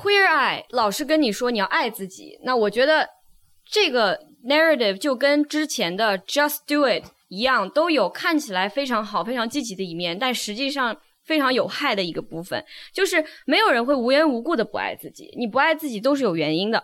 Queer Eye 老是跟你说你要爱自己，那我觉得这个 narrative 就跟之前的 Just Do It 一样，都有看起来非常好、非常积极的一面，但实际上非常有害的一个部分，就是没有人会无缘无故的不爱自己，你不爱自己都是有原因的。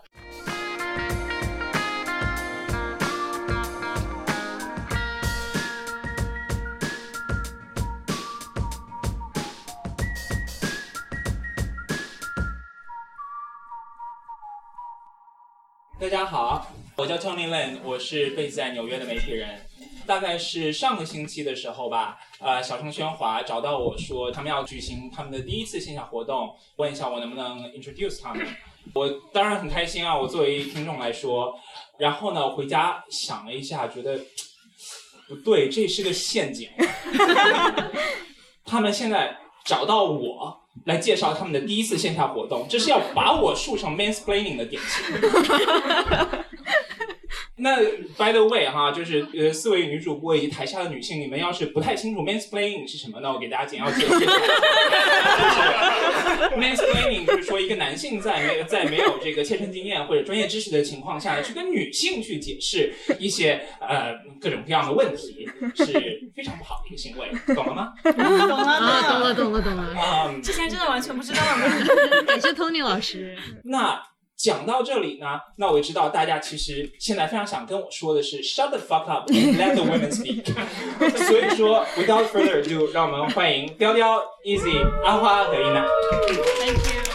大家好，我叫 Tony Lin，我是贝斯在纽约的媒体人。大概是上个星期的时候吧，呃，小城喧哗找到我说他们要举行他们的第一次线下活动，问一下我能不能 introduce 他们。我当然很开心啊，我作为听众来说。然后呢，回家想了一下，觉得 不对，这是个陷阱。他们现在找到我。来介绍他们的第一次线下活动，这是要把我树上 mansplaining 的典型。那 by the way 哈，就是呃四位女主播以及台下的女性，你们要是不太清楚 mansplaining 是什么，那我给大家简要解释一下。mansplaining 就是说一个男性在没有在没有这个切身经验或者专业知识的情况下，去跟女性去解释一些呃各种各样的问题，是非常不好的一个行为，懂了吗？懂了，懂了，懂了，懂了。啊，之前真的完全不知道呢。感谢 Tony 老师。那。讲到这里呢，那我知道大家其实现在非常想跟我说的是 “shut the fuck up, and let the women speak”。所以说，without further ado，让我们欢迎雕雕、Easy、阿花和伊娜。Thank you。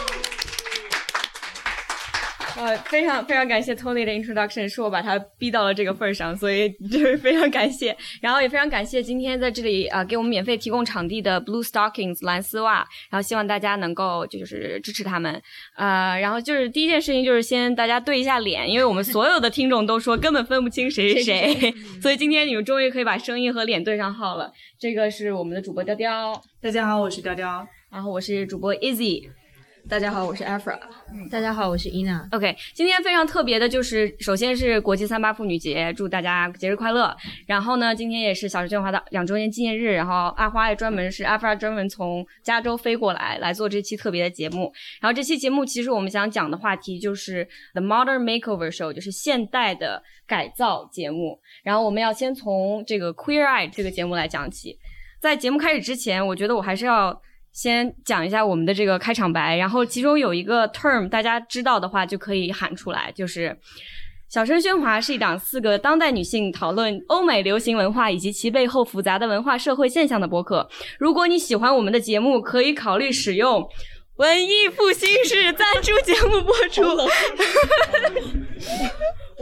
呃，非常非常感谢 Tony 的 introduction，是我把他逼到了这个份儿上，所以就是非常感谢。然后也非常感谢今天在这里啊给我们免费提供场地的 Blue Stockings 蓝丝袜，然后希望大家能够就是支持他们。呃，然后就是第一件事情就是先大家对一下脸，因为我们所有的听众都说根本分不清谁是谁，所以今天你们终于可以把声音和脸对上号了。这个是我们的主播雕雕，大家好，我是雕雕，然后我是主播 Easy。大家好，我是 Afra。嗯，大家好，我是伊娜。OK，今天非常特别的，就是首先是国际三八妇女节，祝大家节日快乐。然后呢，今天也是小时喧哗的两周年纪念日。然后阿花也专门是 Afra 专门从加州飞过来来做这期特别的节目。然后这期节目其实我们想讲的话题就是 The Modern Makeover Show，就是现代的改造节目。然后我们要先从这个 Queer Eye 这个节目来讲起。在节目开始之前，我觉得我还是要。先讲一下我们的这个开场白，然后其中有一个 term，大家知道的话就可以喊出来，就是“小声喧哗”是一档四个当代女性讨论欧美流行文化以及其背后复杂的文化社会现象的播客。如果你喜欢我们的节目，可以考虑使用文艺复兴式赞助节目播出。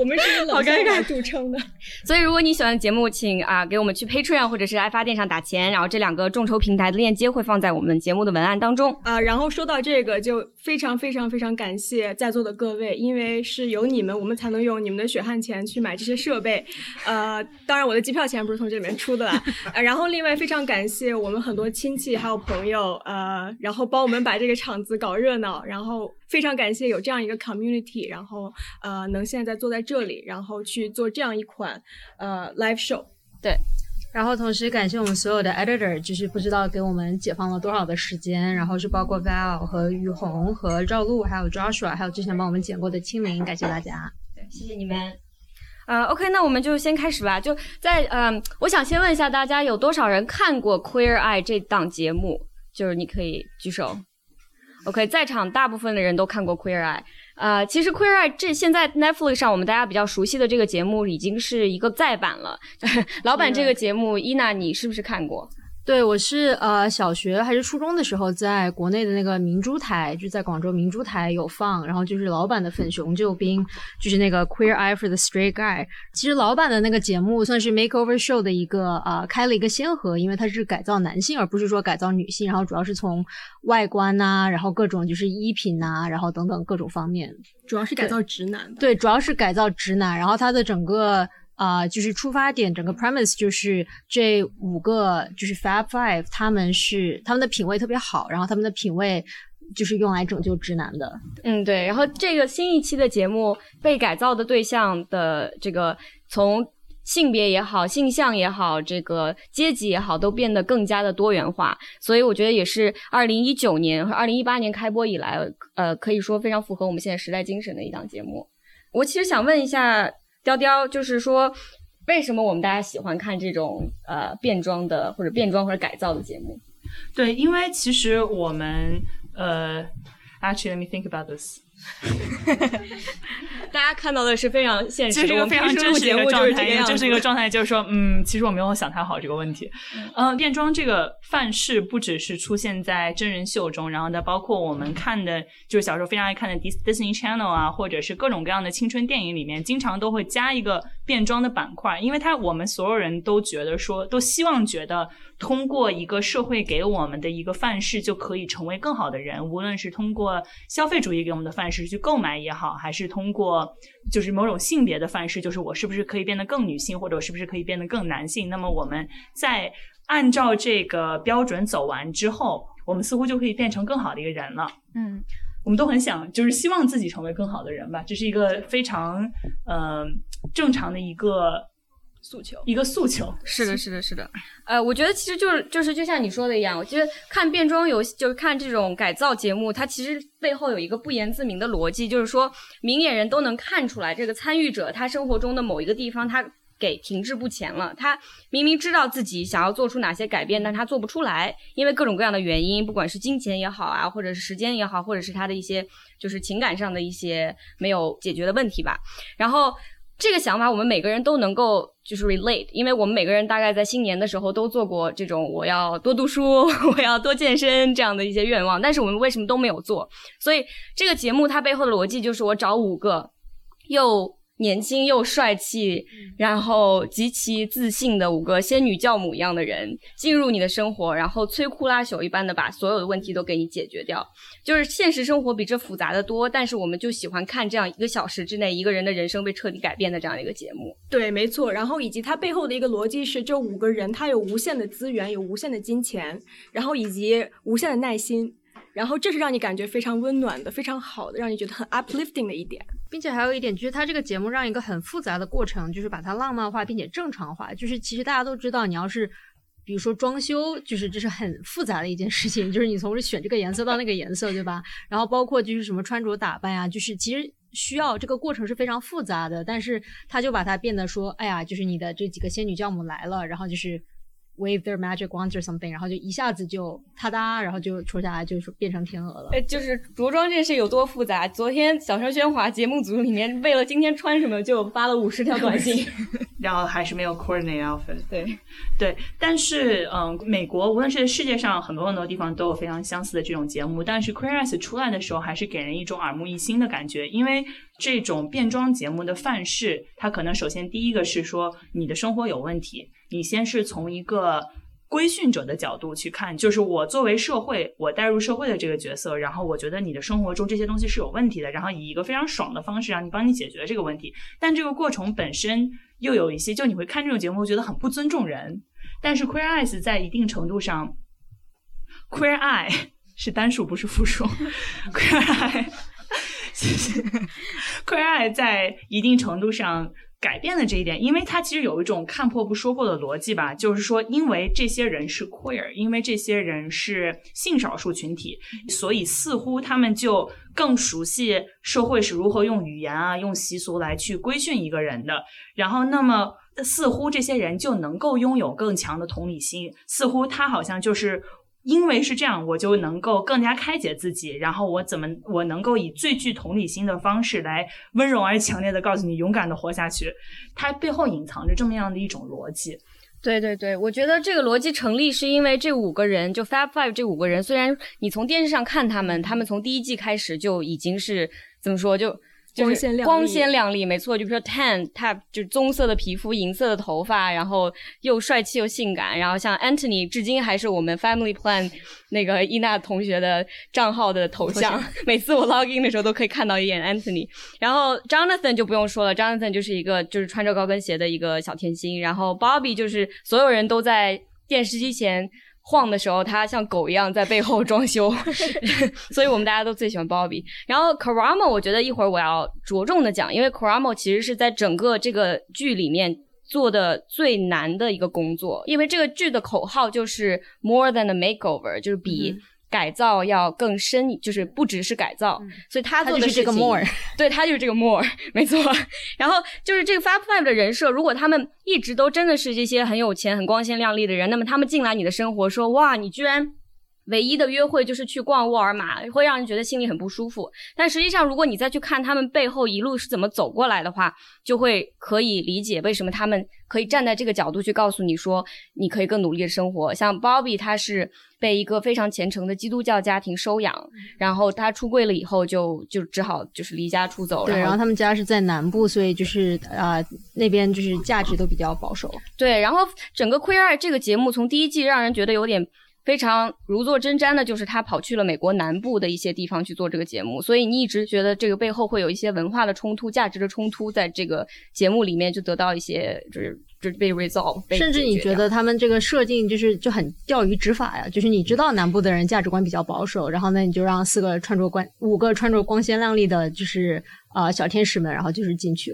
我们是以冷尬著称的，所以如果你喜欢节目，请啊给我们去 Patreon 或者是爱发电上打钱，然后这两个众筹平台的链接会放在我们节目的文案当中啊。然后说到这个，就非常非常非常感谢在座的各位，因为是有你们，我们才能用你们的血汗钱去买这些设备。呃，当然我的机票钱不是从这里面出的啦。然后另外非常感谢我们很多亲戚还有朋友，呃，然后帮我们把这个场子搞热闹，然后。非常感谢有这样一个 community，然后呃能现在坐在这里，然后去做这样一款呃 live show。对，然后同时感谢我们所有的 editor，就是不知道给我们解放了多少的时间，然后是包括 Val 和雨虹和赵露，还有 Joshua，还有之前帮我们剪过的清明，感谢大家。对，谢谢你们。呃，OK，那我们就先开始吧。就在嗯，我想先问一下大家，有多少人看过 Queer Eye 这档节目？就是你可以举手。OK，在场大部分的人都看过 Queer Eye，呃，其实 Queer Eye 这现在 Netflix 上我们大家比较熟悉的这个节目已经是一个再版了。老版这个节目，伊娜你是不是看过？对，我是呃小学还是初中的时候，在国内的那个明珠台，就在广州明珠台有放，然后就是老版的粉熊救兵，就是那个 Queer Eye for the Straight Guy。其实老版的那个节目算是 Makeover Show 的一个呃开了一个先河，因为它是改造男性，而不是说改造女性，然后主要是从外观呐，然后各种就是衣品呐，然后等等各种方面，主要是改造直男。对，主要是改造直男，然后它的整个。啊，就是出发点，整个 premise 就是这五个就是 Fab Five，他们是他们的品味特别好，然后他们的品味就是用来拯救直男的。嗯，对。然后这个新一期的节目被改造的对象的这个从。性别也好、性向也好、这个阶级也好，都变得更加的多元化。所以我觉得也是二零一九年和二零一八年开播以来，呃，可以说非常符合我们现在时代精神的一档节目。我其实想问一下雕雕，就是说为什么我们大家喜欢看这种呃变装的或者变装或者改造的节目？对，因为其实我们呃，actually let me think about this。大家看到的是非常现实的，这是一个非常真实的一个状态，就是一个状态。态，就是说，嗯，其实我没有想太好这个问题。嗯，变装这个范式不只是出现在真人秀中，然后呢，包括我们看的，就是小时候非常爱看的 Disney Channel 啊，或者是各种各样的青春电影里面，经常都会加一个变装的板块，因为它我们所有人都觉得说，都希望觉得通过一个社会给我们的一个范式，就可以成为更好的人，无论是通过消费主义给我们的范式去购买也好，还是通过就是某种性别的范式，就是我是不是可以变得更女性，或者是不是可以变得更男性？那么我们在按照这个标准走完之后，我们似乎就可以变成更好的一个人了。嗯，我们都很想，就是希望自己成为更好的人吧，这是一个非常呃正常的一个诉求。一个诉求。是的，是的，是的。呃，我觉得其实就是就是就像你说的一样，我觉得看变装游戏就是看这种改造节目，它其实背后有一个不言自明的逻辑，就是说明眼人都能看出来，这个参与者他生活中的某一个地方他给停滞不前了，他明明知道自己想要做出哪些改变，但他做不出来，因为各种各样的原因，不管是金钱也好啊，或者是时间也好，或者是他的一些就是情感上的一些没有解决的问题吧，然后。这个想法我们每个人都能够就是 relate，因为我们每个人大概在新年的时候都做过这种我要多读书，我要多健身这样的一些愿望，但是我们为什么都没有做？所以这个节目它背后的逻辑就是我找五个又年轻又帅气，然后极其自信的五个仙女教母一样的人进入你的生活，然后摧枯拉朽一般的把所有的问题都给你解决掉。就是现实生活比这复杂的多，但是我们就喜欢看这样一个小时之内一个人的人生被彻底改变的这样一个节目。对，没错。然后以及它背后的一个逻辑是，这五个人他有无限的资源，有无限的金钱，然后以及无限的耐心，然后这是让你感觉非常温暖的、非常好的，让你觉得很 uplifting 的一点。并且还有一点，就是它这个节目让一个很复杂的过程，就是把它浪漫化并且正常化。就是其实大家都知道，你要是比如说装修，就是这是很复杂的一件事情，就是你从选这个颜色到那个颜色，对吧？然后包括就是什么穿着打扮啊，就是其实需要这个过程是非常复杂的。但是他就把它变得说，哎呀，就是你的这几个仙女教母来了，然后就是。Wave their magic wands or something，然后就一下子就哒哒，然后就戳下来，就是变成天鹅了。哎，就是着装这件事有多复杂？昨天小声喧哗节目组里面为了今天穿什么，就发了五十条短信，然后还是没有 coordinate outfit。对对，但是嗯，美国无论是世界上很多很多地方都有非常相似的这种节目，但是 Queer Eyes 出来的时候，还是给人一种耳目一新的感觉，因为这种变装节目的范式，它可能首先第一个是说你的生活有问题。你先是从一个规训者的角度去看，就是我作为社会，我带入社会的这个角色，然后我觉得你的生活中这些东西是有问题的，然后以一个非常爽的方式让你帮你解决这个问题。但这个过程本身又有一些，就你会看这种节目觉得很不尊重人。但是 Queer Eyes 在一定程度上，Queer Eye 是单数不是复数，Queer Eye，谢谢，Queer Eye 在一定程度上。改变了这一点，因为它其实有一种看破不说破的逻辑吧，就是说，因为这些人是 queer，因为这些人是性少数群体，所以似乎他们就更熟悉社会是如何用语言啊、用习俗来去规训一个人的。然后，那么似乎这些人就能够拥有更强的同理心，似乎他好像就是。因为是这样，我就能够更加开解自己，然后我怎么我能够以最具同理心的方式来温柔而强烈的告诉你，勇敢的活下去。它背后隐藏着这么样的一种逻辑。对对对，我觉得这个逻辑成立，是因为这五个人，就 Fab Five 这五个人，虽然你从电视上看他们，他们从第一季开始就已经是怎么说就。光鲜亮丽，光鲜亮丽，没错。就比如说 Tan，他就是棕色的皮肤，银色的头发，然后又帅气又性感。然后像 Anthony，至今还是我们 Family Plan 那个伊娜同学的账号的头像。每次我 log in 的时候都可以看到一眼 Anthony。然后 Jonathan 就不用说了，Jonathan 就是一个就是穿着高跟鞋的一个小甜心。然后 Bobby 就是所有人都在电视机前。晃的时候，他像狗一样在背后装修，所以我们大家都最喜欢 Bobby。然后 Karamo，我觉得一会儿我要着重的讲，因为 Karamo 其实是在整个这个剧里面做的最难的一个工作，因为这个剧的口号就是 “more than a makeover”，就是比改造要更深，就是不只是改造。所以他做的就是这个 more 对他就是这个 more，没错。然后就是这个 Fab Five 的人设，如果他们一直都真的是这些很有钱、很光鲜亮丽的人，那么他们进来你的生活，说哇，你居然。唯一的约会就是去逛沃尔玛，会让人觉得心里很不舒服。但实际上，如果你再去看他们背后一路是怎么走过来的话，就会可以理解为什么他们可以站在这个角度去告诉你说，你可以更努力的生活。像 Bobby，他是被一个非常虔诚的基督教家庭收养，然后他出柜了以后就就只好就是离家出走。对，然后他们家是在南部，所以就是呃那边就是价值都比较保守。对，然后整个 Queer Eye 这个节目从第一季让人觉得有点。非常如坐针毡的，就是他跑去了美国南部的一些地方去做这个节目，所以你一直觉得这个背后会有一些文化的冲突、价值的冲突，在这个节目里面就得到一些就是就是被 resolve，甚至你觉得他们这个设定就是就很钓鱼执法呀，就是你知道南部的人价值观比较保守，然后呢你就让四个穿着光五个穿着光鲜亮丽的，就是呃小天使们，然后就是进去。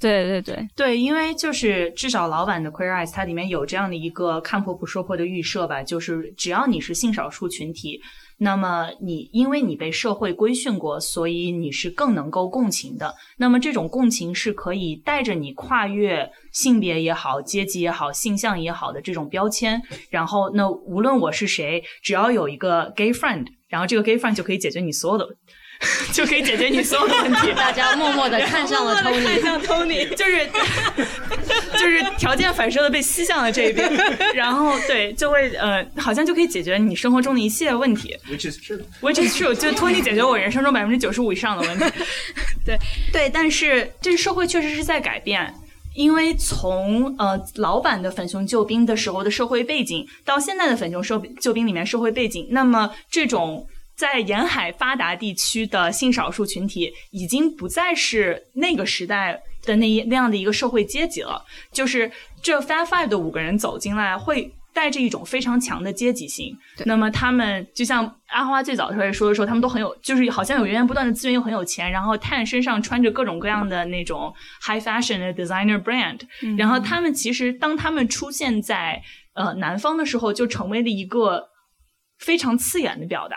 对对对，对，因为就是至少老版的 Queer Eyes 它里面有这样的一个看破不说破的预设吧，就是只要你是性少数群体，那么你因为你被社会规训过，所以你是更能够共情的。那么这种共情是可以带着你跨越性别也好、阶级也好、性向也好的这种标签，然后那无论我是谁，只要有一个 gay friend，然后这个 gay friend 就可以解决你所有的。就可以解决你所有的问题。大家默默的看向了 Tony，向 Tony，就是就是条件反射的被吸向了这一边，然后对，就会呃，好像就可以解决你生活中的一系列问题 which is true。，which is true，就托尼解决我人生中百分之九十五以上的问题。对对，但是这社会确实是在改变。因为从呃老版的粉熊救兵的时候的社会背景，到现在的粉熊社救兵里面社会背景，那么这种在沿海发达地区的性少数群体，已经不再是那个时代的那一那样的一个社会阶级了。就是这 Fat Five 的五个人走进来，会带着一种非常强的阶级性。那么他们就像阿花最早出来说的时候，他们都很有，就是好像有源源不断的资源，又很有钱，然后 Tan 身上穿着各种各样的那种 high fashion 的 designer brand，、然后他们其实当他们出现在呃南方的时候，就成为了一个非常刺眼的表达。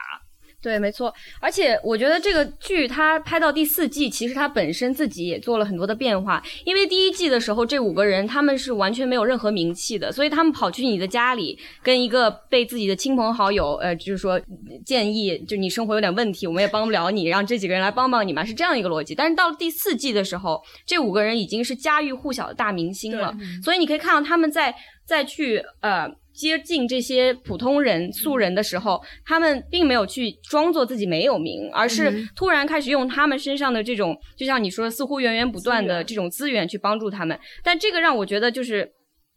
对，没错。而且我觉得这个剧它拍到第四季，其实它本身自己也做了很多的变化。因为第一季的时候，这五个人他们是完全没有任何名气的，所以他们跑去你的家里，跟一个被自己的亲朋好友，呃，就是说建议，就你生活有点问题，我们也帮不了你，让这几个人来帮帮你嘛，是这样一个逻辑。但是到了第四季的时候，这五个人已经是家喻户晓的大明星了，所以你可以看到他们在再去呃。接近这些普通人、素人的时候，他们并没有去装作自己没有名，而是突然开始用他们身上的这种，就像你说，似乎源源不断的这种资源去帮助他们。但这个让我觉得就是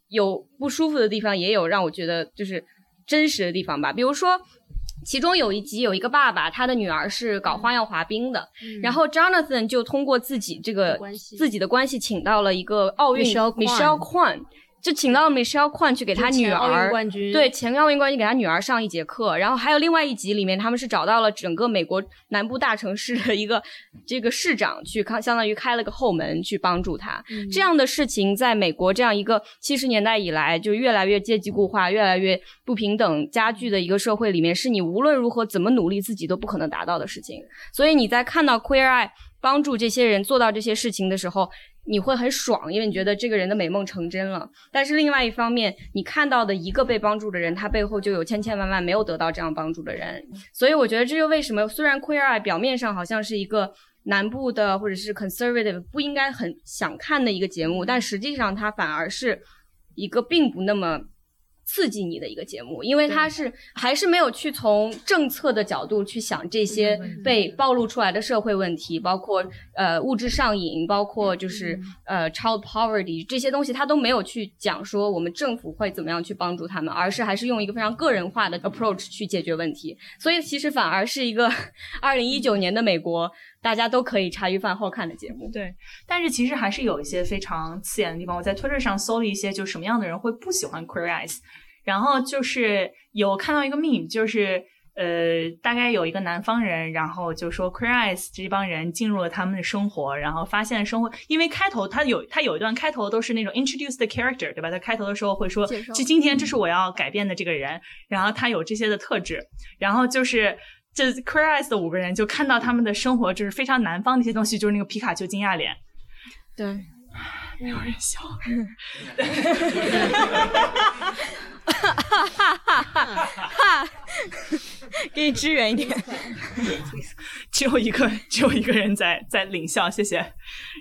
有不舒服的地方，也有让我觉得就是真实的地方吧。比如说，其中有一集有一个爸爸，他的女儿是搞花样滑冰的，然后 Jonathan 就通过自己这个自己的关系，请到了一个奥运 Michelle Kwan。就请到了 Michelle Kwan 去给他女前奥运儿冠军对前奥运冠军给他女儿上一节课，然后还有另外一集里面，他们是找到了整个美国南部大城市的一个这个市长去看，相当于开了个后门去帮助他。这样的事情在美国这样一个七十年代以来就越来越阶级固化、越来越不平等加剧的一个社会里面，是你无论如何怎么努力自己都不可能达到的事情。所以你在看到 Queer Eye 帮助这些人做到这些事情的时候，你会很爽，因为你觉得这个人的美梦成真了。但是另外一方面，你看到的一个被帮助的人，他背后就有千千万万没有得到这样帮助的人。所以我觉得这就为什么虽然 Queer Eye 表面上好像是一个南部的或者是 conservative 不应该很想看的一个节目，但实际上它反而是一个并不那么。刺激你的一个节目，因为它是还是没有去从政策的角度去想这些被暴露出来的社会问题，包括呃物质上瘾，包括就是呃 child poverty 这些东西，他都没有去讲说我们政府会怎么样去帮助他们，而是还是用一个非常个人化的 approach 去解决问题。所以其实反而是一个 二零一九年的美国，大家都可以茶余饭后看的节目。对，但是其实还是有一些非常刺眼的地方。我在 Twitter 上搜了一些，就什么样的人会不喜欢 Queer Eyes，然后就是有看到一个 meme，就是呃，大概有一个南方人，然后就说 Queer Eyes 这帮人进入了他们的生活，然后发现生活，因为开头他有他有一段开头都是那种 introduce the character，对吧？他开头的时候会说，这今天这是我要改变的这个人，然后他有这些的特质，然后就是这 Queer Eyes 的五个人就看到他们的生活就是非常南方的一些东西，就是那个皮卡丘惊讶脸，对，没有人笑。哈哈哈哈哈！给你支援一点。只有一个，只有一个人在在领笑，谢谢。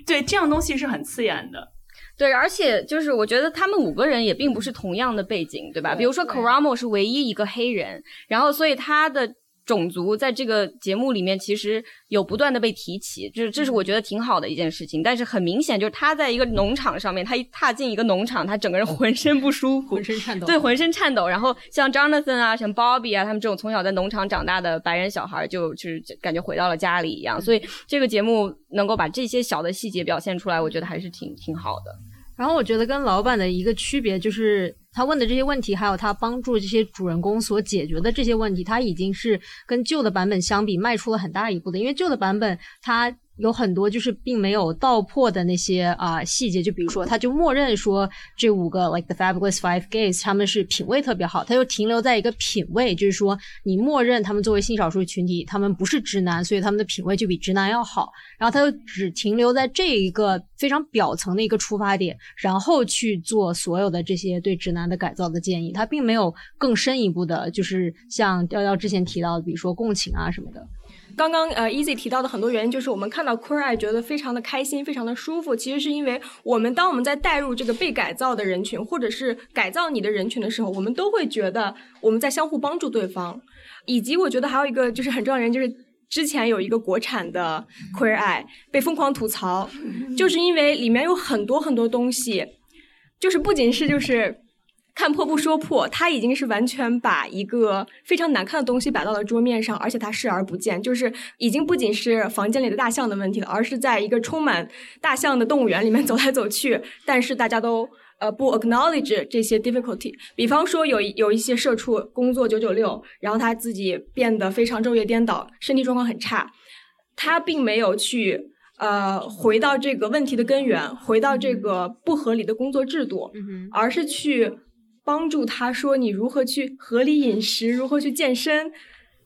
对，这样东西是很刺眼的。对，而且就是我觉得他们五个人也并不是同样的背景，对吧？比如说 Karamo 是唯一一个黑人，然后所以他的。种族在这个节目里面其实有不断的被提起，就是这是我觉得挺好的一件事情。但是很明显，就是他在一个农场上面，他一踏进一个农场，他整个人浑身不舒服，浑身颤抖，对，浑身颤抖。然后像 Jonathan 啊，像 Bobby 啊，他们这种从小在农场长大的白人小孩，就就是感觉回到了家里一样。所以这个节目能够把这些小的细节表现出来，我觉得还是挺挺好的。然后我觉得跟老板的一个区别就是。他问的这些问题，还有他帮助这些主人公所解决的这些问题，他已经是跟旧的版本相比迈出了很大一步的。因为旧的版本，他。有很多就是并没有道破的那些啊细节，就比如说，他就默认说这五个 like the fabulous five gays 他们是品味特别好，他就停留在一个品味，就是说你默认他们作为性少数群体，他们不是直男，所以他们的品味就比直男要好。然后他就只停留在这一个非常表层的一个出发点，然后去做所有的这些对直男的改造的建议，他并没有更深一步的，就是像调调之前提到的，比如说共情啊什么的。刚刚呃，Easy 提到的很多原因，就是我们看到 Queer Eye 觉得非常的开心，非常的舒服。其实是因为我们当我们在带入这个被改造的人群，或者是改造你的人群的时候，我们都会觉得我们在相互帮助对方。以及我觉得还有一个就是很重要的原因，就是之前有一个国产的 Queer Eye 被疯狂吐槽，就是因为里面有很多很多东西，就是不仅是就是。看破不说破，他已经是完全把一个非常难看的东西摆到了桌面上，而且他视而不见，就是已经不仅是房间里的大象的问题了，而是在一个充满大象的动物园里面走来走去，但是大家都呃不 acknowledge 这些 difficulty。比方说有有一些社畜工作九九六，然后他自己变得非常昼夜颠倒，身体状况很差，他并没有去呃回到这个问题的根源，回到这个不合理的工作制度，而是去。帮助他说你如何去合理饮食，如何去健身，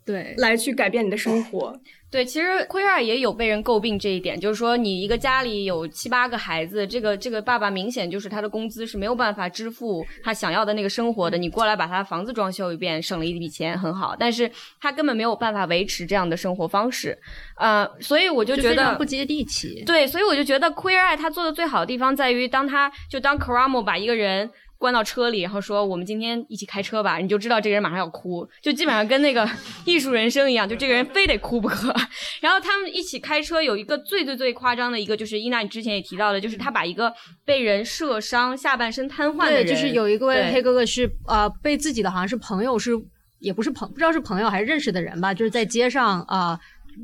对，来去改变你的生活。对，其实奎尔也有被人诟病这一点，就是说你一个家里有七八个孩子，这个这个爸爸明显就是他的工资是没有办法支付他想要的那个生活的。你过来把他房子装修一遍，省了一笔钱，很好，但是他根本没有办法维持这样的生活方式，呃，所以我就觉得不接地气。对，所以我就觉得奎尔他做的最好的地方在于，当他就当 Karamo 把一个人。关到车里，然后说我们今天一起开车吧，你就知道这个人马上要哭，就基本上跟那个 艺术人生一样，就这个人非得哭不可。然后他们一起开车，有一个最最最夸张的一个，就是伊娜你之前也提到的，就是他把一个被人射伤、下半身瘫痪的人，就是有一个黑哥哥是呃被自己的好像是朋友是也不是朋不知道是朋友还是认识的人吧，就是在街上啊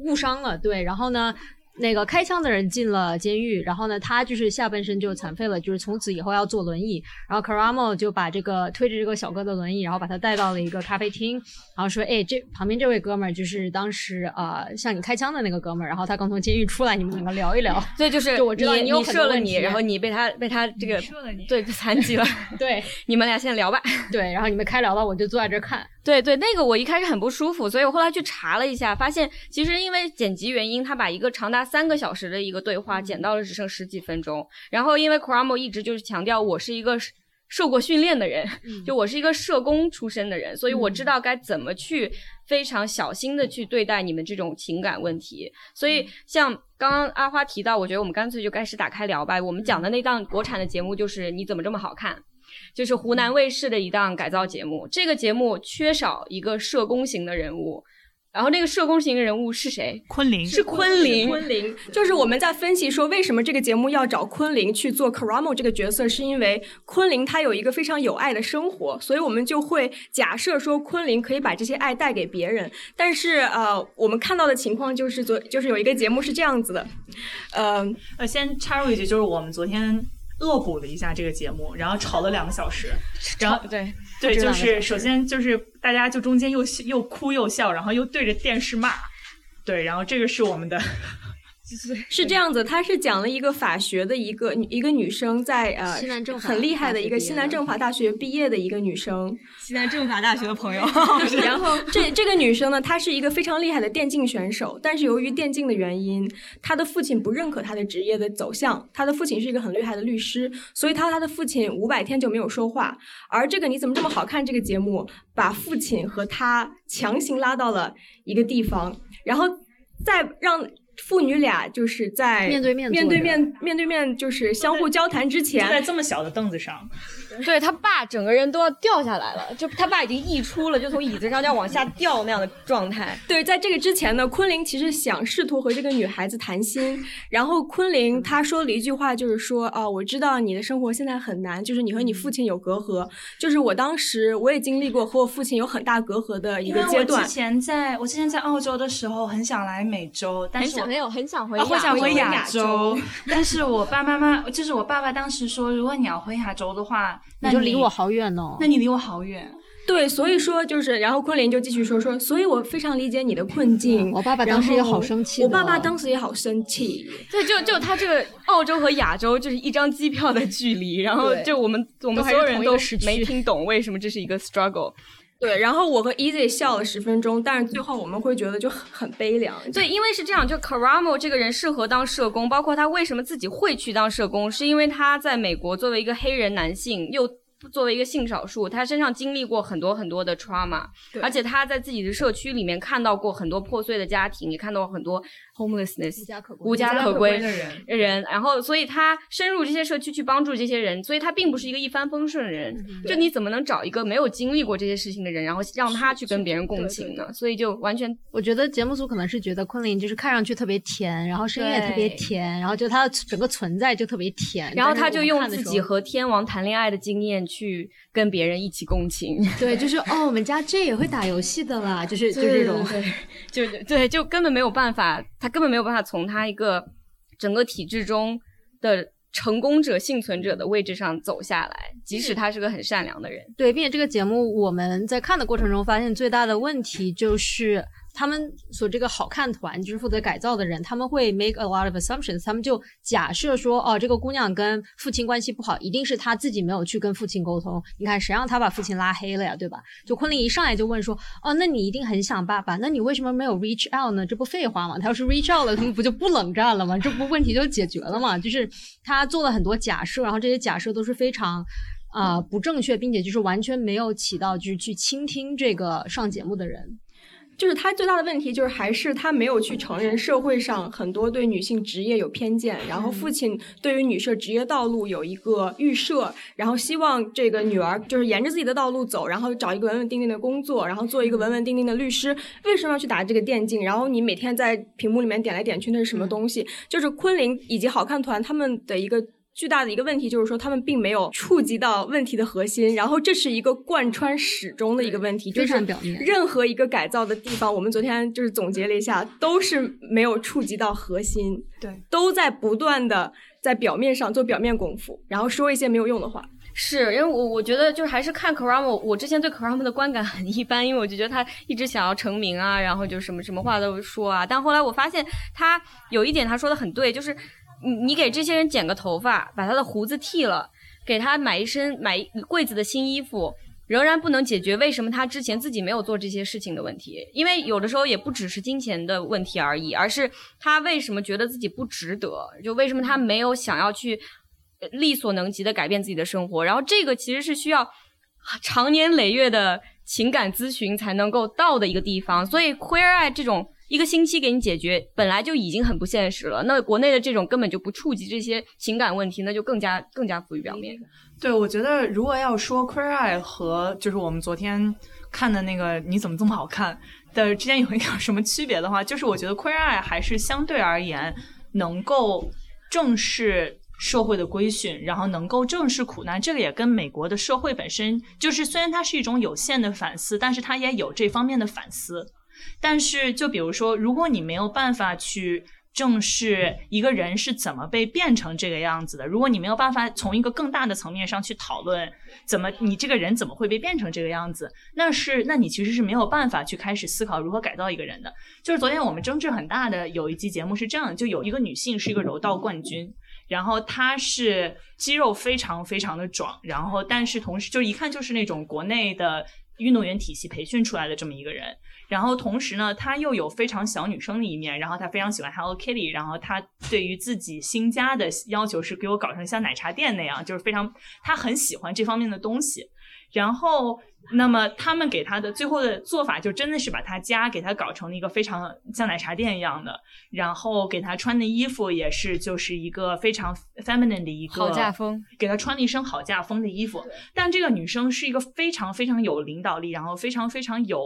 误伤了，对，然后呢。那个开枪的人进了监狱，然后呢，他就是下半身就残废了，就是从此以后要坐轮椅。然后 Karamo 就把这个推着这个小哥的轮椅，然后把他带到了一个咖啡厅，然后说：“哎，这旁边这位哥们儿就是当时呃向你开枪的那个哥们儿，然后他刚从监狱出来，你们两个聊一聊。”对，就是我知道你射了你，然后你被他被他这个对残疾了，对，你们俩现在聊吧。对，然后你们开聊吧，我就坐在这看。对对，那个我一开始很不舒服，所以我后来去查了一下，发现其实因为剪辑原因，他把一个长达三个小时的一个对话剪到了只剩十几分钟。然后因为 Karamo 一直就是强调我是一个受过训练的人，就我是一个社工出身的人，所以我知道该怎么去非常小心的去对待你们这种情感问题。所以像刚刚阿花提到，我觉得我们干脆就开始打开聊吧。我们讲的那档国产的节目就是你怎么这么好看。就是湖南卫视的一档改造节目，这个节目缺少一个社工型的人物，然后那个社工型的人物是谁？昆凌，是昆凌。昆凌就是我们在分析说，为什么这个节目要找昆凌去做 Karamo 这个角色，是因为昆凌她有一个非常有爱的生活，所以我们就会假设说昆凌可以把这些爱带给别人。但是呃，我们看到的情况就是昨就是有一个节目是这样子的，呃呃，先插入一句，就是我们昨天。恶补了一下这个节目，然后吵了两个小时，然后对对，就是首先就是大家就中间又又哭又笑，然后又对着电视骂，对，然后这个是我们的。是这样子，他是讲了一个法学的一个一个女生在呃西南政法很厉害的一个西南政法大学毕业的一个女生，西南政法大学的朋友，然后这这个女生呢，她是一个非常厉害的电竞选手，但是由于电竞的原因，她的父亲不认可她的职业的走向。她的父亲是一个很厉害的律师，所以她和她的父亲五百天就没有说话。而这个你怎么这么好看这个节目，把父亲和她强行拉到了一个地方，然后再让。父女俩就是在面对面面对面面对面，就是相互交谈之前在，这么小的凳子上，对他爸整个人都要掉下来了，就他爸已经溢出了，就从椅子上就要往下掉那样的状态。对，在这个之前呢，昆凌其实想试图和这个女孩子谈心，然后昆凌她说了一句话，就是说啊，我知道你的生活现在很难，就是你和你父亲有隔阂，就是我当时我也经历过和我父亲有很大隔阂的一因为我个阶段之。前在我之前在澳洲的时候，很想来美洲，但是想没有很想回啊，会想回亚亚洲，但是我爸妈妈 就是我爸爸当时说，如果你要回亚洲的话，那你就离我好远哦。那你离我好远。对，所以说就是，然后昆凌就继续说说，所以我非常理解你的困境。我爸爸当时也好生气我爸爸当时也好生气。对，就就他这个澳洲和亚洲就是一张机票的距离，然后就我们我们所有人都没听懂为什么这是一个 struggle。对，然后我和 Easy 笑了十分钟，但是最后我们会觉得就很很悲凉。对，因为是这样，就 Karamo 这个人适合当社工，包括他为什么自己会去当社工，是因为他在美国作为一个黑人男性，又作为一个性少数，他身上经历过很多很多的 trauma，而且他在自己的社区里面看到过很多破碎的家庭，也看到过很多 homelessness 无家可归无家可归的人，人，然后所以他深入这些社区去帮助这些人，所以他并不是一个一帆风顺的人。就你怎么能找一个没有经历过这些事情的人，然后让他去跟别人共情呢？所以就完全我觉得节目组可能是觉得昆凌就是看上去特别甜，然后声音也特别甜，然后就他的整个存在就特别甜。然后他就用自己和天王谈恋爱的经验去跟别人一起共情，对，就是哦，我们家 J 也会打游戏的啦，就是就这种。对就对，就根本没有办法，他根本没有办法从他一个整个体制中的成功者、幸存者的位置上走下来，即使他是个很善良的人。对，并且这个节目我们在看的过程中发现最大的问题就是。他们所这个好看团就是负责改造的人，他们会 make a lot of assumptions，他们就假设说，哦，这个姑娘跟父亲关系不好，一定是她自己没有去跟父亲沟通。你看，谁让她把父亲拉黑了呀，对吧？就昆凌一上来就问说，哦，那你一定很想爸爸，那你为什么没有 reach out 呢？这不废话吗？他要是 reach out 了，他们不就不冷战了吗？这不问题就解决了吗？就是他做了很多假设，然后这些假设都是非常。啊、不正确，并且就是完全没有起到就是去倾听这个上节目的人。就是他最大的问题就是还是他没有去承认社会上很多对女性职业有偏见，然后父亲对于女社职业道路有一个预设，然后希望这个女儿就是沿着自己的道路走，然后找一个稳稳定定的工作，然后做一个稳稳定定的律师。为什么要去打这个电竞？然后你每天在屏幕里面点来点去，那是什么东西？就是昆凌以及好看团他们的一个。巨大的一个问题就是说，他们并没有触及到问题的核心，然后这是一个贯穿始终的一个问题，就非是常表面任何一个改造的地方，我们昨天就是总结了一下，都是没有触及到核心，对，都在不断的在表面上做表面功夫，然后说一些没有用的话。是因为我我觉得就是还是看 Karamo，我之前对 Karamo 的观感很一般，因为我就觉得他一直想要成名啊，然后就什么什么话都说啊，但后来我发现他有一点他说的很对，就是你你给这些人剪个头发，把他的胡子剃了，给他买一身买一柜子的新衣服。仍然不能解决为什么他之前自己没有做这些事情的问题，因为有的时候也不只是金钱的问题而已，而是他为什么觉得自己不值得，就为什么他没有想要去力所能及的改变自己的生活，然后这个其实是需要长年累月的情感咨询才能够到的一个地方，所以 queer eye 这种一个星期给你解决，本来就已经很不现实了。那国内的这种根本就不触及这些情感问题，那就更加更加浮于表面。对，我觉得如果要说 Queer Eye 和就是我们昨天看的那个你怎么这么好看的之间有一点什么区别的话，就是我觉得 Queer Eye 还是相对而言能够正视社会的规训，然后能够正视苦难。这个也跟美国的社会本身就是，虽然它是一种有限的反思，但是它也有这方面的反思。但是，就比如说，如果你没有办法去正视一个人是怎么被变成这个样子的。如果你没有办法从一个更大的层面上去讨论，怎么你这个人怎么会被变成这个样子，那是那你其实是没有办法去开始思考如何改造一个人的。就是昨天我们争执很大的有一期节目是这样，就有一个女性是一个柔道冠军，然后她是肌肉非常非常的壮，然后但是同时就一看就是那种国内的运动员体系培训出来的这么一个人。然后同时呢，她又有非常小女生的一面，然后她非常喜欢 Hello Kitty，然后她对于自己新家的要求是给我搞成像奶茶店那样，就是非常她很喜欢这方面的东西。然后，那么他们给她的最后的做法，就真的是把她家给她搞成了一个非常像奶茶店一样的，然后给她穿的衣服也是就是一个非常 feminine 的一个好嫁风，给她穿了一身好嫁风的衣服。但这个女生是一个非常非常有领导力，然后非常非常有。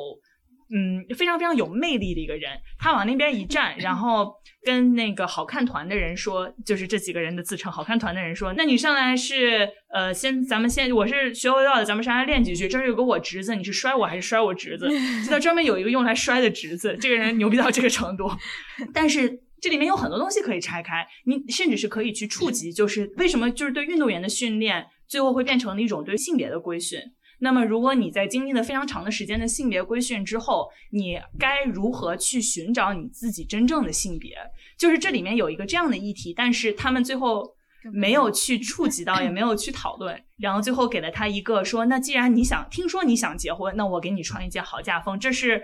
嗯，非常非常有魅力的一个人，他往那边一站，然后跟那个好看团的人说，就是这几个人的自称好看团的人说，那你上来是呃，先咱们先，我是学柔道的，咱们上来练几句。这儿有个我侄子，你是摔我还是摔我侄子？就他专门有一个用来摔的侄子，这个人牛逼到这个程度。但是这里面有很多东西可以拆开，你甚至是可以去触及，就是为什么就是对运动员的训练最后会变成了一种对性别的规训。那么，如果你在经历了非常长的时间的性别规训之后，你该如何去寻找你自己真正的性别？就是这里面有一个这样的议题，但是他们最后没有去触及到，也没有去讨论，然后最后给了他一个说：那既然你想听说你想结婚，那我给你穿一件好嫁风。这是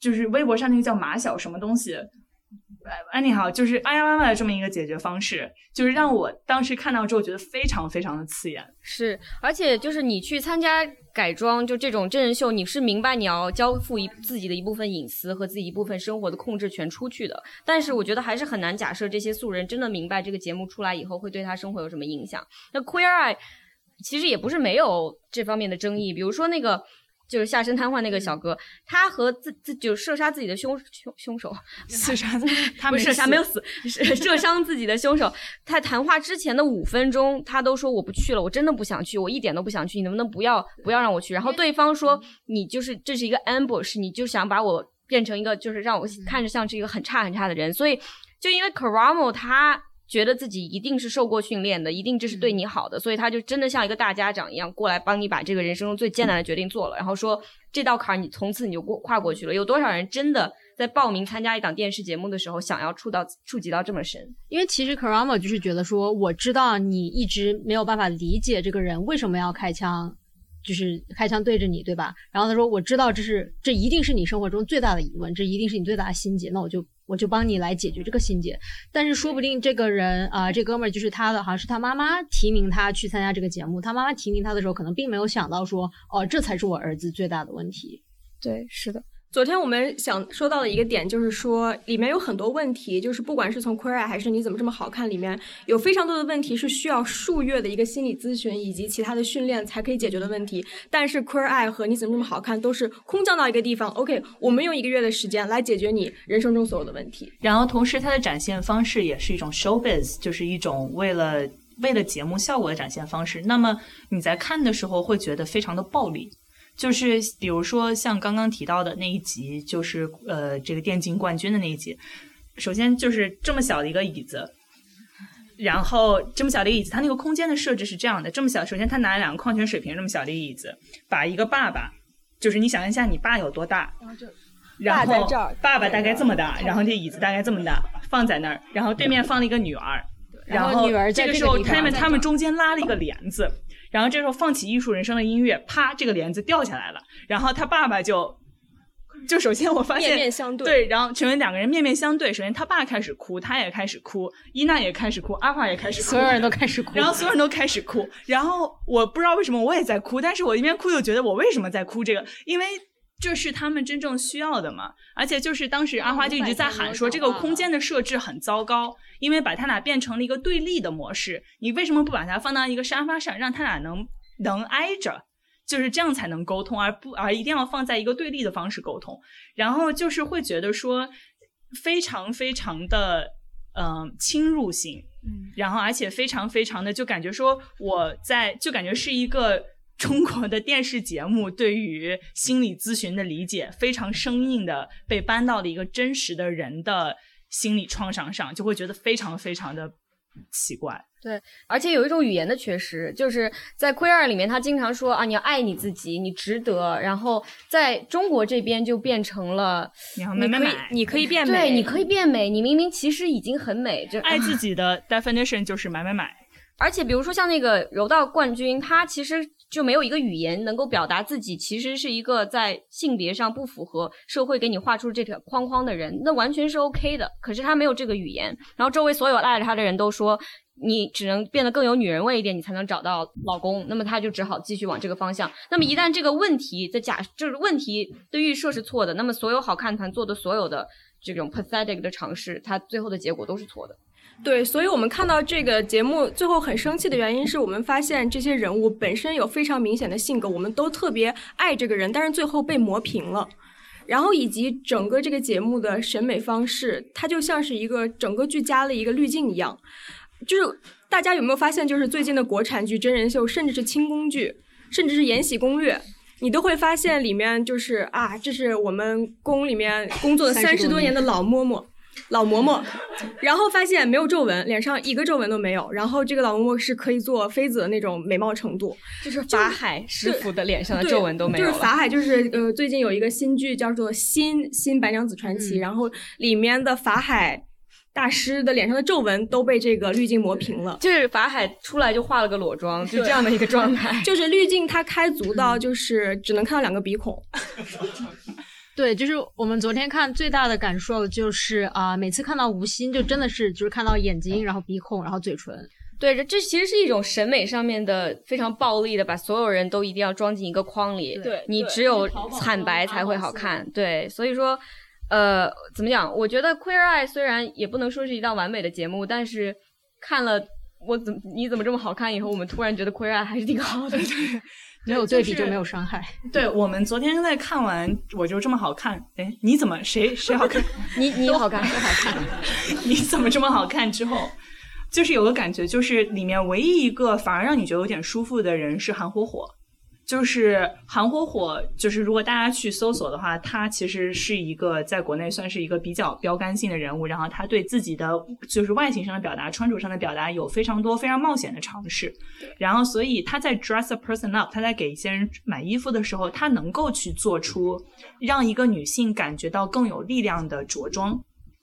就是微博上那个叫马小什么东西。安妮好，就是哎呀妈妈的这么一个解决方式，就是让我当时看到之后觉得非常非常的刺眼。是，而且就是你去参加改装，就这种真人秀，你是明白你要交付一自己的一部分隐私和自己一部分生活的控制权出去的。但是我觉得还是很难假设这些素人真的明白这个节目出来以后会对他生活有什么影响。那 Queer Eye 其实也不是没有这方面的争议，比如说那个。就是下身瘫痪那个小哥，他和自自就射杀自己的凶凶凶手，刺杀他不是射杀没有死，射伤自己的凶手。他谈话之前的五分钟，他都说我不去了，我真的不想去，我一点都不想去，你能不能不要不要让我去？然后对方说你就是这是一个 ambush，你就想把我变成一个就是让我看着像是一个很差很差的人。所以就因为 Caramo 他。觉得自己一定是受过训练的，一定这是对你好的，所以他就真的像一个大家长一样过来帮你把这个人生中最艰难的决定做了，然后说这道坎儿你从此你就过跨过去了。有多少人真的在报名参加一档电视节目的时候想要触到触及到这么深？因为其实 Karama 就是觉得说，我知道你一直没有办法理解这个人为什么要开枪，就是开枪对着你，对吧？然后他说我知道这是这一定是你生活中最大的疑问，这一定是你最大的心结，那我就。我就帮你来解决这个心结，但是说不定这个人啊，这哥们儿就是他的，好像是他妈妈提名他去参加这个节目。他妈妈提名他的时候，可能并没有想到说，哦，这才是我儿子最大的问题。对，是的。昨天我们想说到的一个点，就是说里面有很多问题，就是不管是从 Queer 还是你怎么这么好看，里面有非常多的问题是需要数月的一个心理咨询以及其他的训练才可以解决的问题。但是 Queer Eye 和你怎么这么好看都是空降到一个地方，OK，我们用一个月的时间来解决你人生中所有的问题。然后同时它的展现方式也是一种 showbiz，就是一种为了为了节目效果的展现方式。那么你在看的时候会觉得非常的暴力。就是比如说像刚刚提到的那一集，就是呃这个电竞冠军的那一集。首先就是这么小的一个椅子，然后这么小的椅子，它那个空间的设置是这样的：这么小，首先他拿了两个矿泉水瓶，这么小的椅子，把一个爸爸，就是你想象一下你爸有多大，然后爸爸大概这么大，然后这椅子大概这么大，放在那儿，然后对面放了一个女儿，然后女儿这个时候他们他们中间拉了一个帘子。然后这时候放起艺术人生的音乐，啪，这个帘子掉下来了。然后他爸爸就，就首先我发现面面相对，对，然后成为两个人面面相对。首先他爸开始哭，他也开始哭，伊娜也开始哭，阿华也开始哭，所有人都开始哭，然后所有人都开始哭。然后我不知道为什么我也在哭，但是我一边哭又觉得我为什么在哭？这个因为。这是他们真正需要的嘛？而且就是当时阿花就一直在喊说，这个空间的设置很糟糕，因为把他俩变成了一个对立的模式。你为什么不把它放到一个沙发上，让他俩能能挨着，就是这样才能沟通，而不而一定要放在一个对立的方式沟通？然后就是会觉得说，非常非常的嗯侵入性，嗯，然后而且非常非常的就感觉说我在就感觉是一个。中国的电视节目 对于心理咨询的理解非常生硬的被搬到了一个真实的人的心理创伤上，就会觉得非常非常的奇怪。对，而且有一种语言的缺失，就是在 queer 里面，他经常说啊，你要爱你自己，你值得。然后在中国这边就变成了，你要你可以慢慢买。你可以变美，对，你可以变美，你明明其实已经很美，这爱自己的 definition 就是买买买。而且比如说像那个柔道冠军，他其实就没有一个语言能够表达自己，其实是一个在性别上不符合社会给你画出这条框框的人，那完全是 OK 的。可是他没有这个语言，然后周围所有爱着他的人都说。你只能变得更有女人味一点，你才能找到老公。那么他就只好继续往这个方向。那么一旦这个问题的假就是问题的预设是错的，那么所有好看团做的所有的这种 pathetic 的尝试，它最后的结果都是错的。对，所以我们看到这个节目最后很生气的原因是我们发现这些人物本身有非常明显的性格，我们都特别爱这个人，但是最后被磨平了。然后以及整个这个节目的审美方式，它就像是一个整个剧加了一个滤镜一样。就是大家有没有发现，就是最近的国产剧、真人秀，甚至是清宫剧，甚至是《延禧攻略》，你都会发现里面就是啊，这是我们宫里面工作了三十多年的老嬷嬷。老嬷嬷，然后发现没有皱纹，脸上一个皱纹都没有。然后这个老嬷嬷是可以做妃子的那种美貌程度，就是法海师傅的脸上的皱纹都没有就是法海，就是呃，最近有一个新剧叫做《新新白娘子传奇》，嗯然后里面的法海大师的脸上的皱纹都被这个滤镜磨平了。就是法海出来就化了个裸妆，就这样的一个状态。就是滤镜它开足到就是只能看到两个鼻孔，对，就是我们昨天看最大的感受就是啊、每次看到吴昕就真的是就是看到眼睛，然后鼻孔，然后嘴唇。对，这这其实是一种审美上面的非常暴力的，把所有人都一定要装进一个框里。对对你只有惨白才会好看。对，所以说，呃，怎么讲？我觉得《Queer Eye》虽然也不能说是一档完美的节目，但是看了我怎么你怎么这么好看以后，我们突然觉得《Queer Eye》还是挺好的。没有对比就没有伤害。对我们昨天在看完我就这么好看，哎，你怎么谁谁好看？你你 好看，都好看。你怎么这么好看？之后，就是有个感觉，就是里面唯一一个反而让你觉得有点舒服的人是韩火火。就是韩火火，就是如果大家去搜索的话，他其实是一个在国内算是一个比较标杆性的人物，然后他对自己的就是外形上的表达、穿着上的表达有非常多非常冒险的尝试，然后所以他在 dress a person up，他在给一些人买衣服的时候，他能够去做出让一个女性感觉到更有力量的着装。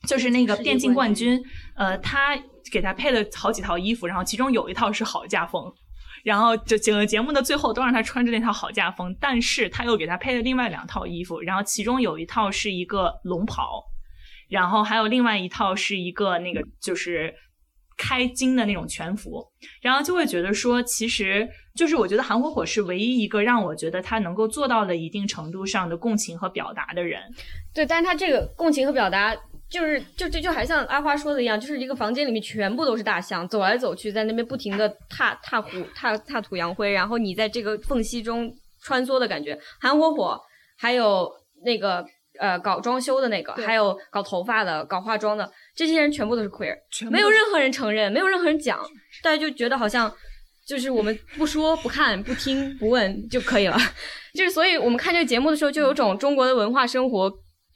就是那个电竞冠军，呃，他给他配了好几套衣服，然后其中有一套是好家风，然后就整个节目的最后都让他穿着那套好家风，但是他又给他配了另外两套衣服，然后其中有一套是一个龙袍，然后还有另外一套是一个那个就是开襟的那种全服，然后就会觉得说，其实就是我觉得韩火火是唯一一个让我觉得他能够做到了一定程度上的共情和表达的人。对，但是他这个共情和表达，就是就这就还像阿花说的一样，就是一个房间里面全部都是大象，走来走去，在那边不停的踏踏虎踏踏土扬灰，然后你在这个缝隙中穿梭的感觉。韩火火，还有那个呃搞装修的那个，还有搞头发的、搞化妆的，这些人全部都是 queer，没有任何人承认，没有任何人讲，大家就觉得好像。就是我们不说、不看、不听、不问就可以了，就是所以我们看这个节目的时候，就有种中国的文化生活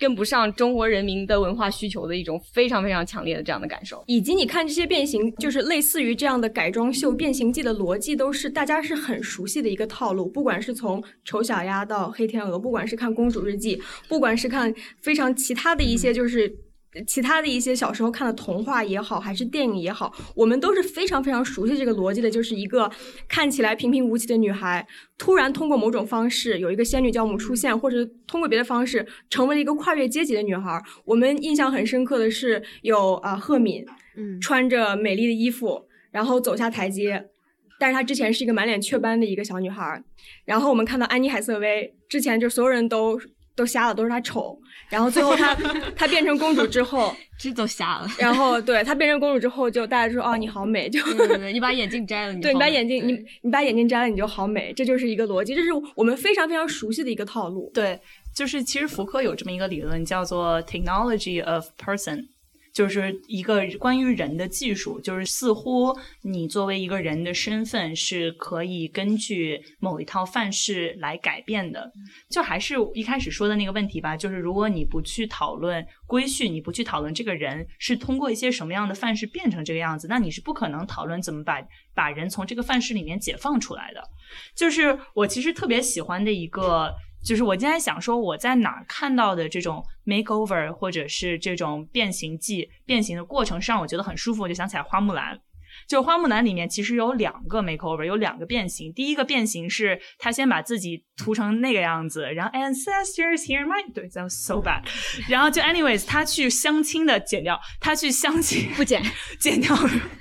跟不上中国人民的文化需求的一种非常非常强烈的这样的感受。以及你看这些变形，就是类似于这样的改装秀、变形记的逻辑，都是大家是很熟悉的一个套路。不管是从丑小鸭到黑天鹅，不管是看公主日记，不管是看非常其他的一些就是。其他的一些小时候看的童话也好，还是电影也好，我们都是非常非常熟悉这个逻辑的。就是一个看起来平平无奇的女孩，突然通过某种方式有一个仙女教母出现，或者通过别的方式成为了一个跨越阶级的女孩。我们印象很深刻的是有啊赫敏，嗯，穿着美丽的衣服，然后走下台阶。但是她之前是一个满脸雀斑的一个小女孩。然后我们看到安妮海瑟薇，之前就所有人都都瞎了，都是她丑。然后最后她她 变成公主之后，这都瞎了。然后对她变成公主之后，就大家就说哦你好美，就对对对，你把眼镜摘了，你对你把眼镜你你把眼镜摘了你就好美，这就是一个逻辑，这是我们非常非常熟悉的一个套路。对，就是其实福柯有这么一个理论，叫做 technology of person，就是一个关于人的技术，就是似乎你作为一个人的身份是可以根据某一套范式来改变的。就还是一开始说的那个问题吧，就是如果你不去讨论规训，你不去讨论这个人是通过一些什么样的范式变成这个样子，那你是不可能讨论怎么把把人从这个范式里面解放出来的。就是我其实特别喜欢的一个。就是我今天想说，我在哪儿看到的这种 makeover 或者是这种变形记变形的过程，是让我觉得很舒服。我就想起来花木兰，就花木兰里面其实有两个 makeover，有两个变形。第一个变形是她先把自己涂成那个样子，然后 ancestors here my 对，that was so bad。然后就 anyways，她去相亲的剪掉，她去相亲不剪，剪掉，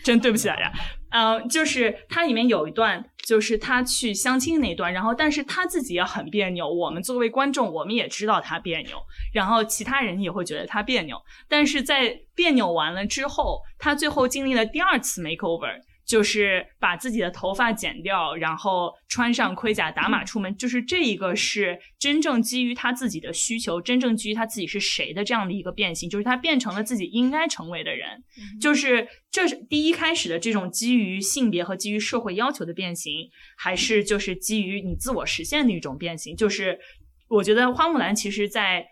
真对不起大家。嗯，就是它里面有一段，就是他去相亲那段，然后但是他自己也很别扭。我们作为观众，我们也知道他别扭，然后其他人也会觉得他别扭。但是在别扭完了之后，他最后经历了第二次 makeover。就是把自己的头发剪掉，然后穿上盔甲打马出门。就是这一个是真正基于他自己的需求，真正基于他自己是谁的这样的一个变形。就是他变成了自己应该成为的人。就是这是第一开始的这种基于性别和基于社会要求的变形，还是就是基于你自我实现的一种变形？就是我觉得花木兰其实在。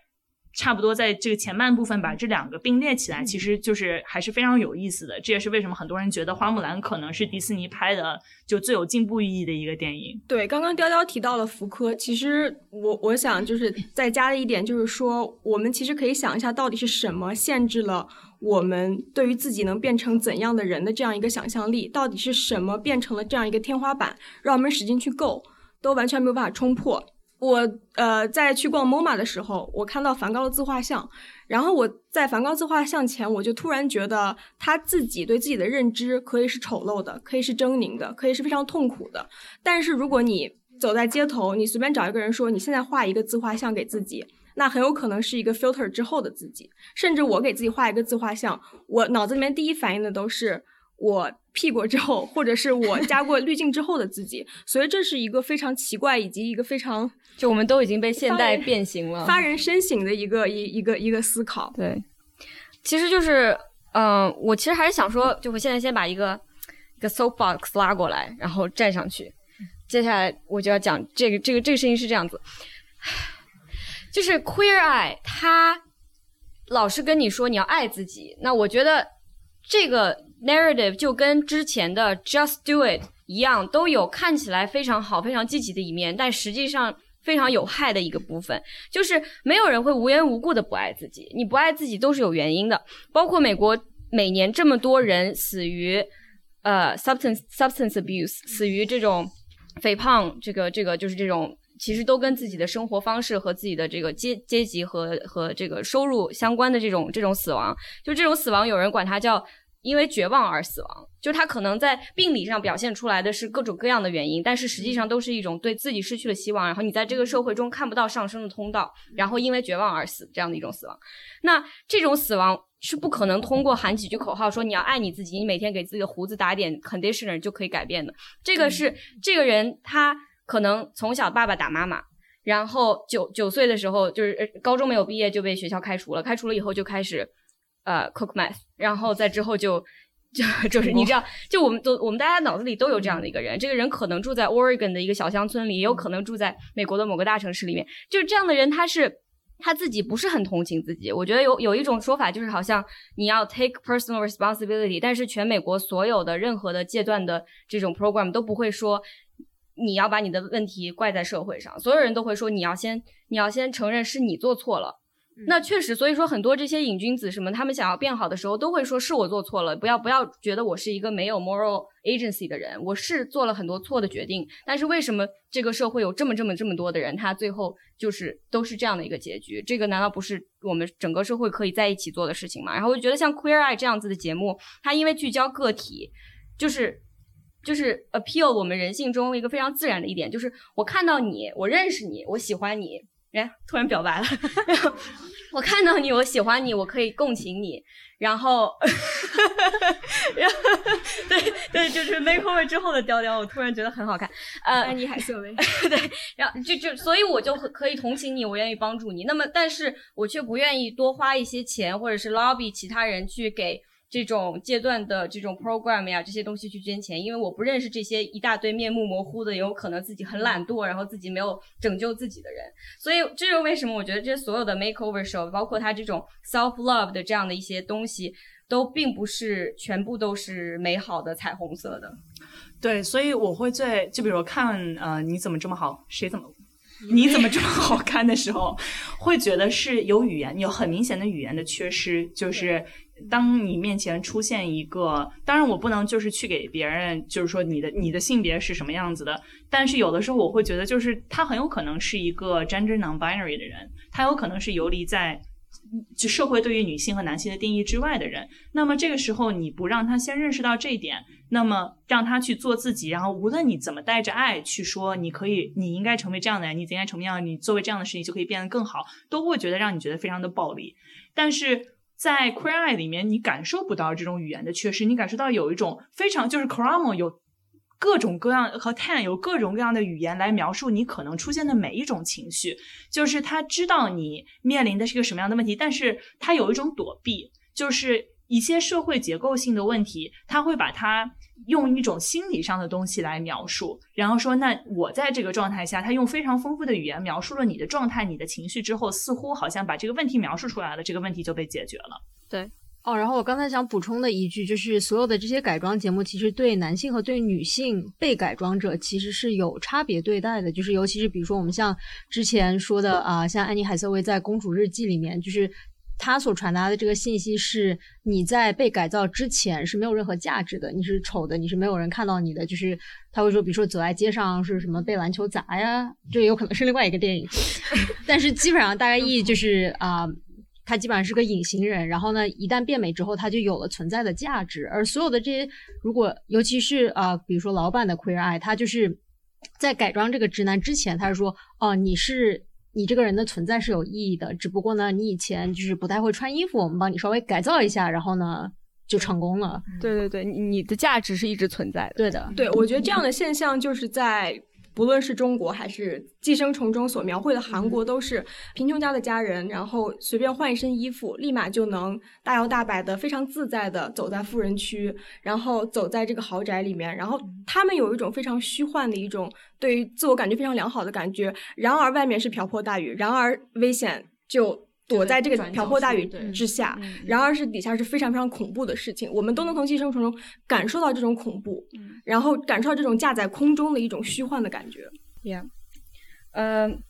差不多在这个前半部分把这两个并列起来，其实就是还是非常有意思的。这也是为什么很多人觉得《花木兰》可能是迪士尼拍的就最有进步意义的一个电影。对，刚刚雕雕提到了福柯，其实我我想就是再加的一点就是说，我们其实可以想一下，到底是什么限制了我们对于自己能变成怎样的人的这样一个想象力？到底是什么变成了这样一个天花板，让我们使劲去够，都完全没有办法冲破？我呃在去逛 MoMA 的时候，我看到梵高的自画像，然后我在梵高自画像前，我就突然觉得他自己对自己的认知可以是丑陋的，可以是狰狞的，可以是非常痛苦的。但是如果你走在街头，你随便找一个人说你现在画一个自画像给自己，那很有可能是一个 filter 之后的自己。甚至我给自己画一个自画像，我脑子里面第一反应的都是我。P 过之后，或者是我加过滤镜之后的自己，所以这是一个非常奇怪，以及一个非常就我们都已经被现代变形了，发人深省的一个一一个一个思考。对，其实就是，嗯，我其实还是想说，就我现在先把一个一个 soapbox 拉过来，然后站上去，接下来我就要讲这个这个这个事情是这样子，就是 queer eye，他老是跟你说你要爱自己，那我觉得这个。Narrative 就跟之前的 Just Do It 一样，都有看起来非常好、非常积极的一面，但实际上非常有害的一个部分，就是没有人会无缘无故的不爱自己，你不爱自己都是有原因的。包括美国每年这么多人死于呃 substance substance abuse，死于这种肥胖，这个这个就是这种，其实都跟自己的生活方式和自己的这个阶阶级和和这个收入相关的这种这种死亡，就这种死亡，有人管它叫。因为绝望而死亡，就他可能在病理上表现出来的是各种各样的原因，但是实际上都是一种对自己失去了希望，然后你在这个社会中看不到上升的通道，然后因为绝望而死这样的一种死亡。那这种死亡是不可能通过喊几句口号说你要爱你自己，你每天给自己的胡子打点 conditioner 就可以改变的。这个是这个人他可能从小爸爸打妈妈，然后九九岁的时候就是高中没有毕业就被学校开除了，开除了以后就开始。呃 cook math，然后在之后就就就是你知道，就我们都我们大家脑子里都有这样的一个人，这个人可能住在 Oregon 的一个小乡村里，也有可能住在美国的某个大城市里面。就是这样的人，他是他自己不是很同情自己。我觉得有有一种说法，就是好像你要 take personal responsibility，但是全美国所有的任何的阶段的这种 program 都不会说你要把你的问题怪在社会上，所有人都会说你要先你要先承认是你做错了。那确实，所以说很多这些瘾君子什么，他们想要变好的时候，都会说是我做错了，不要不要觉得我是一个没有 moral agency 的人，我是做了很多错的决定，但是为什么这个社会有这么这么这么多的人，他最后就是都是这样的一个结局？这个难道不是我们整个社会可以在一起做的事情吗？然后我就觉得像 Queer Eye 这样子的节目，它因为聚焦个体，就是就是 appeal 我们人性中一个非常自然的一点，就是我看到你，我认识你，我喜欢你。哎，突然表白了。我看到你，我喜欢你，我可以共情你。然后，然后，对对，就是 makeover 之后的雕雕，我突然觉得很好看。呃，安妮海瑟薇，对，然后就就所以我就可以同情你，我愿意帮助你。那么，但是我却不愿意多花一些钱，或者是 lobby 其他人去给这种阶段的这种 program 呀这些东西去捐钱，因为我不认识这些一大堆面目模糊的，有可能自己很懒惰，然后自己没有拯救自己的人。所以这是为什么我觉得这所有的 makeover show，包括他这种 self love 的这样的一些东西，都并不是全部都是美好的彩虹色的。对，所以我会最就比如看呃你怎么这么好，谁怎么 你怎么这么好看的时候，会觉得是有语言有很明显的语言的缺失，就是当你面前出现一个，当然我不能就是去给别人就是说你的你的性别是什么样子的，但是有的时候我会觉得就是他很有可能是一个 gender non-binary 的人，他有可能是游离在。就社会对于女性和男性的定义之外的人，那么这个时候你不让他先认识到这一点，那么让他去做自己，然后无论你怎么带着爱去说，你可以，你应该成为这样的人，你应该成为这样，你作为这样的事情就可以变得更好，都会觉得让你觉得非常的暴力。但是在 Cray 里面，你感受不到这种语言的缺失，你感受到有一种非常就是 c r a m o 有。各种各样和 Tan 有各种各样的语言来描述你可能出现的每一种情绪，就是他知道你面临的是个什么样的问题，但是他有一种躲避，就是一些社会结构性的问题，他会把它用一种心理上的东西来描述，然后说，那我在这个状态下，他用非常丰富的语言描述了你的状态、你的情绪之后，似乎好像把这个问题描述出来了，这个问题就被解决了。对。哦，然后我刚才想补充的一句就是，所有的这些改装节目其实对男性和对女性被改装者其实是有差别对待的，就是尤其是比如说我们像之前说的啊，像安妮海瑟薇在《公主日记》里面，就是他所传达的这个信息是，你在被改造之前是没有任何价值的，你是丑的，你是没有人看到你的，就是他会说，比如说走在街上是什么被篮球砸呀，这有可能是另外一个电影，但是基本上大概意义就是啊。他基本上是个隐形人，然后呢，一旦变美之后，他就有了存在的价值。而所有的这些，如果尤其是啊，比如说老板的 queer eye，他就是在改装这个直男之前，他是说，哦，你是你这个人的存在是有意义的，只不过呢，你以前就是不太会穿衣服，我们帮你稍微改造一下，然后呢，就成功了。对对对，你的价值是一直存在的。对的，对我觉得这样的现象就是在。不论是中国还是《寄生虫》中所描绘的韩国，都是贫穷家的家人，然后随便换一身衣服，立马就能大摇大摆的、非常自在的走在富人区，然后走在这个豪宅里面，然后他们有一种非常虚幻的一种对于自我感觉非常良好的感觉。然而外面是瓢泼大雨，然而危险就。躲在这个瓢泼大雨之下，然而是底下是非常非常恐怖的事情。我们都能从寄生虫中感受到这种恐怖，然后感受到这种架在空中的一种虚幻的感觉。Yeah，嗯。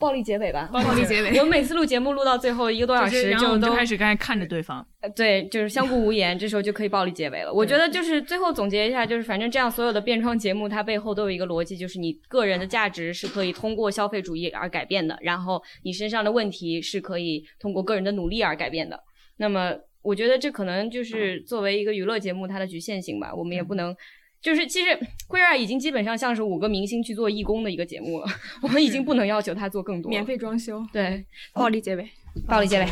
暴力结尾吧，暴力结尾。我们每次录节目录到最后一个多小时，就都开始开始看着对方。呃，对，就是相顾无言，这时候就可以暴力结尾了。我觉得就是最后总结一下，就是反正这样所有的变装节目，它背后都有一个逻辑，就是你个人的价值是可以通过消费主义而改变的，然后你身上的问题是可以通过个人的努力而改变的。那么，我觉得这可能就是作为一个娱乐节目它的局限性吧，我们也不能。就是其实 Queer 已经基本上像是五个明星去做义工的一个节目了，我们已经不能要求他做更多。免费装修，对，暴力结尾，暴力结尾。